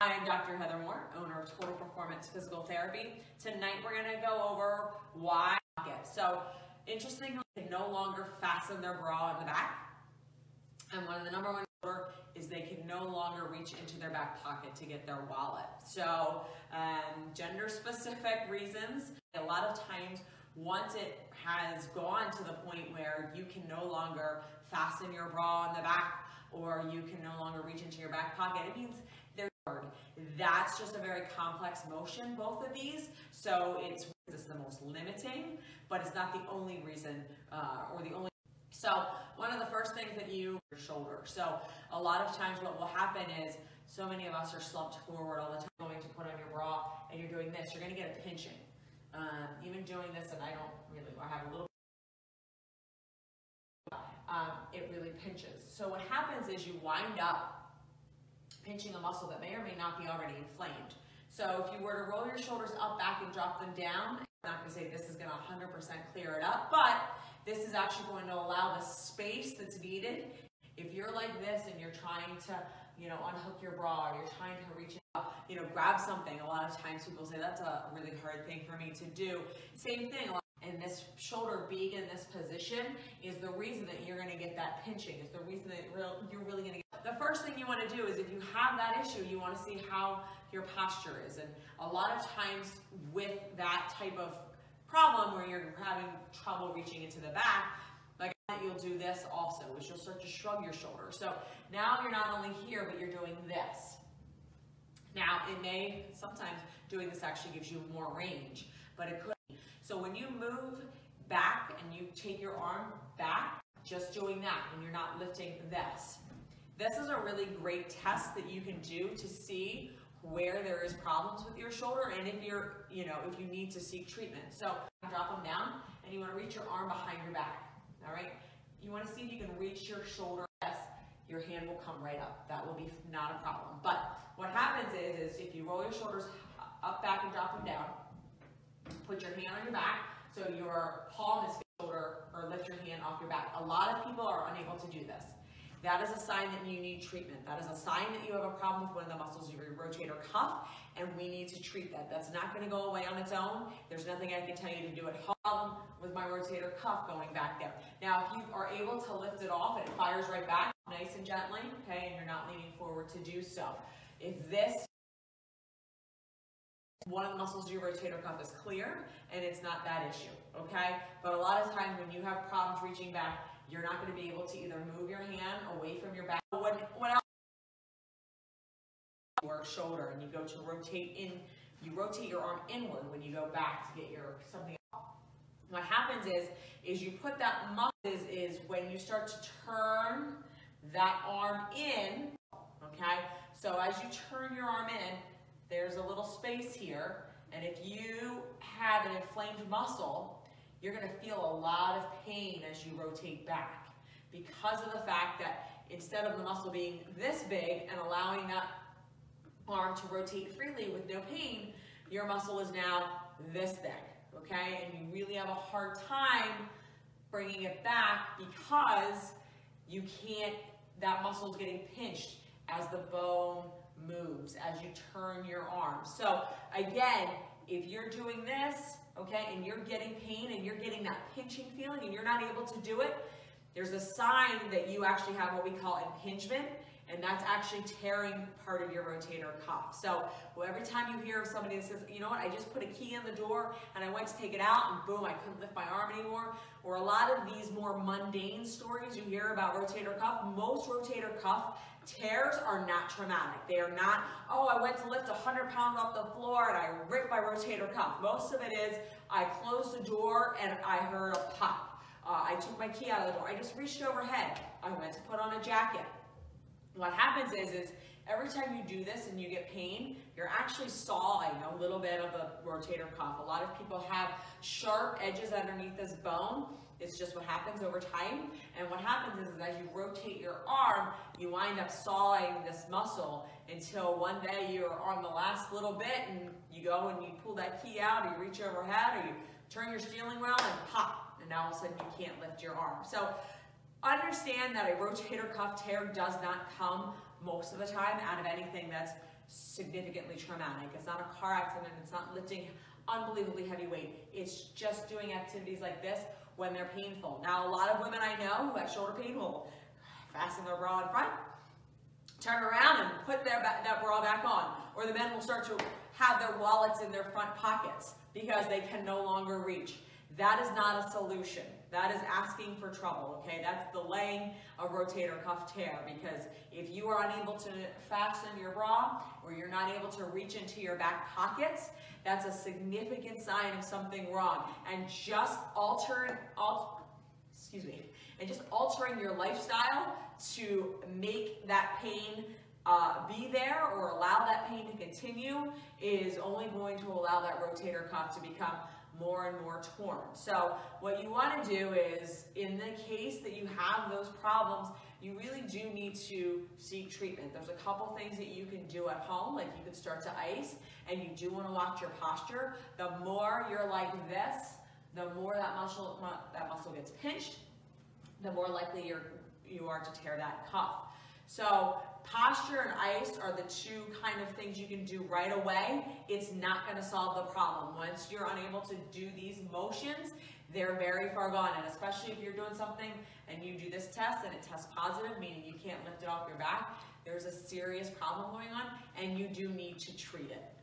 I'm Dr. Heather Moore, owner of Total Performance Physical Therapy. Tonight we're going to go over why. So, interestingly, they can no longer fasten their bra in the back. And one of the number one is they can no longer reach into their back pocket to get their wallet. So, um, gender specific reasons, a lot of times once it has gone to the point where you can no longer fasten your bra in the back or you can no longer reach into your back pocket, it means. That's just a very complex motion, both of these. So it's this the most limiting, but it's not the only reason uh, or the only so one of the first things that you, your shoulder. So a lot of times what will happen is so many of us are slumped forward all the time going to put on your bra and you're doing this, you're gonna get a pinching. Um, even doing this, and I don't really, I have a little um, it really pinches. So what happens is you wind up pinching a muscle that may or may not be already inflamed. So if you were to roll your shoulders up, back, and drop them down, I'm not to say this is to 100% clear it up, but this is actually going to allow the space that's needed. If you're like this and you're trying to, you know, unhook your bra or you're trying to reach out, you know, grab something, a lot of times people say that's a really hard thing for me to do. Same thing, and this shoulder being in this position is the reason that you're to get that pinching. Is the reason that you're really get. The first thing you want to do is if you have that issue, you want to see how your posture is. And a lot of times with that type of problem where you're having trouble reaching into the back, like you'll do this also, which you'll start to shrug your shoulder. So now you're not only here, but you're doing this. Now, it may, sometimes doing this actually gives you more range, but it could so when you move back and you take your arm back, just doing that and you're not lifting this. This is a really great test that you can do to see where there is problems with your shoulder and if you're, you know, if you need to seek treatment. So drop them down and you want to reach your arm behind your back. All right. You want to see if you can reach your shoulder. Yes, your hand will come right up. That will be not a problem. But what happens is, is if you roll your shoulders up, back, and drop them down, Put your hand on your back so your palm is shoulder or lift your hand off your back. A lot of people are unable to do this. That is a sign that you need treatment. That is a sign that you have a problem with one of the muscles of your rotator cuff, and we need to treat that. That's not going to go away on its own. There's nothing I can tell you to do at home with my rotator cuff going back there. Now, if you are able to lift it off and it fires right back, nice and gently, okay, and you're not leaning forward to do so. If this one of the muscles of your rotator cuff is clear and it's not that issue, okay? But a lot of times when you have problems reaching back, you're not going to be able to either move your hand away from your back. When, when your shoulder and you go to rotate in, you rotate your arm inward when you go back to get your something. Off. What happens is, is you put that muscle is, is when you start to turn that arm in, okay? So as you turn your arm in, there's a little space here, and if you have an inflamed muscle, you're going to feel a lot of pain as you rotate back because of the fact that instead of the muscle being this big and allowing that arm to rotate freely with no pain, your muscle is now this thick, okay? And you really have a hard time bringing it back because you can't, that muscle is getting pinched as the bone moves as you turn your arm. So again, if you're doing this, okay, and you're getting pain and you're getting that pinching feeling and you're not able to do it, there's a sign that you actually have what we call impingement, and that's actually tearing part of your rotator cuff. So well, every time you hear of somebody that says, you know what, I just put a key in the door and I went to take it out and boom, I couldn't lift my arm anymore, or a lot of these more mundane stories you hear about rotator cuff, most rotator cuff Tears are not traumatic. They are not, oh, I went to lift 100 pounds off the floor and I ripped my rotator cuff. Most of it is, I closed the door and I heard a pop. Uh, I took my key out of the door. I just reached overhead. I went to put on a jacket. What happens is, is every time you do this and you get pain, you're actually sawing a little bit of the rotator cuff. A lot of people have sharp edges underneath this bone it's just what happens over time. And what happens is, is as you rotate your arm, you wind up sawing this muscle until one day you're on the last little bit and you go and you pull that key out or you reach overhead or you turn your steering wheel and pop. And now all of a sudden you can't lift your arm. So understand that a rotator cuff tear does not come most of the time out of anything that's significantly traumatic. It's not a car accident, it's not lifting unbelievably heavy weight. It's just doing activities like this when they're painful. Now, a lot of women I know who have shoulder pain will fasten their bra in front, turn around and put their that bra back on. Or the men will start to have their wallets in their front pockets because they can no longer reach. That is not a solution. That is asking for trouble, okay? That's delaying a rotator cuff tear because if you are unable to fasten your bra or you're not able to reach into your back pockets, that's a significant sign of something wrong. And just altering, alt, excuse me, and just altering your lifestyle to make that pain uh, be there or allow that pain to continue is only going to allow that rotator cuff to become more and more torn. So what you want to do is, in the case that you have those problems, you really do need to seek treatment. There's a couple things that you can do at home, like you can start to ice, and you do want to watch your posture. The more you're like this, the more that muscle that muscle gets pinched, the more likely you're you are to tear that cuff. So posture and ice are the two kind of things you can do right away. It's not going to solve the problem. Once you're unable to do these motions, they're very far gone. And especially if you're doing something and you do this test and it tests positive, meaning you can't lift it off your back, there's a serious problem going on and you do need to treat it.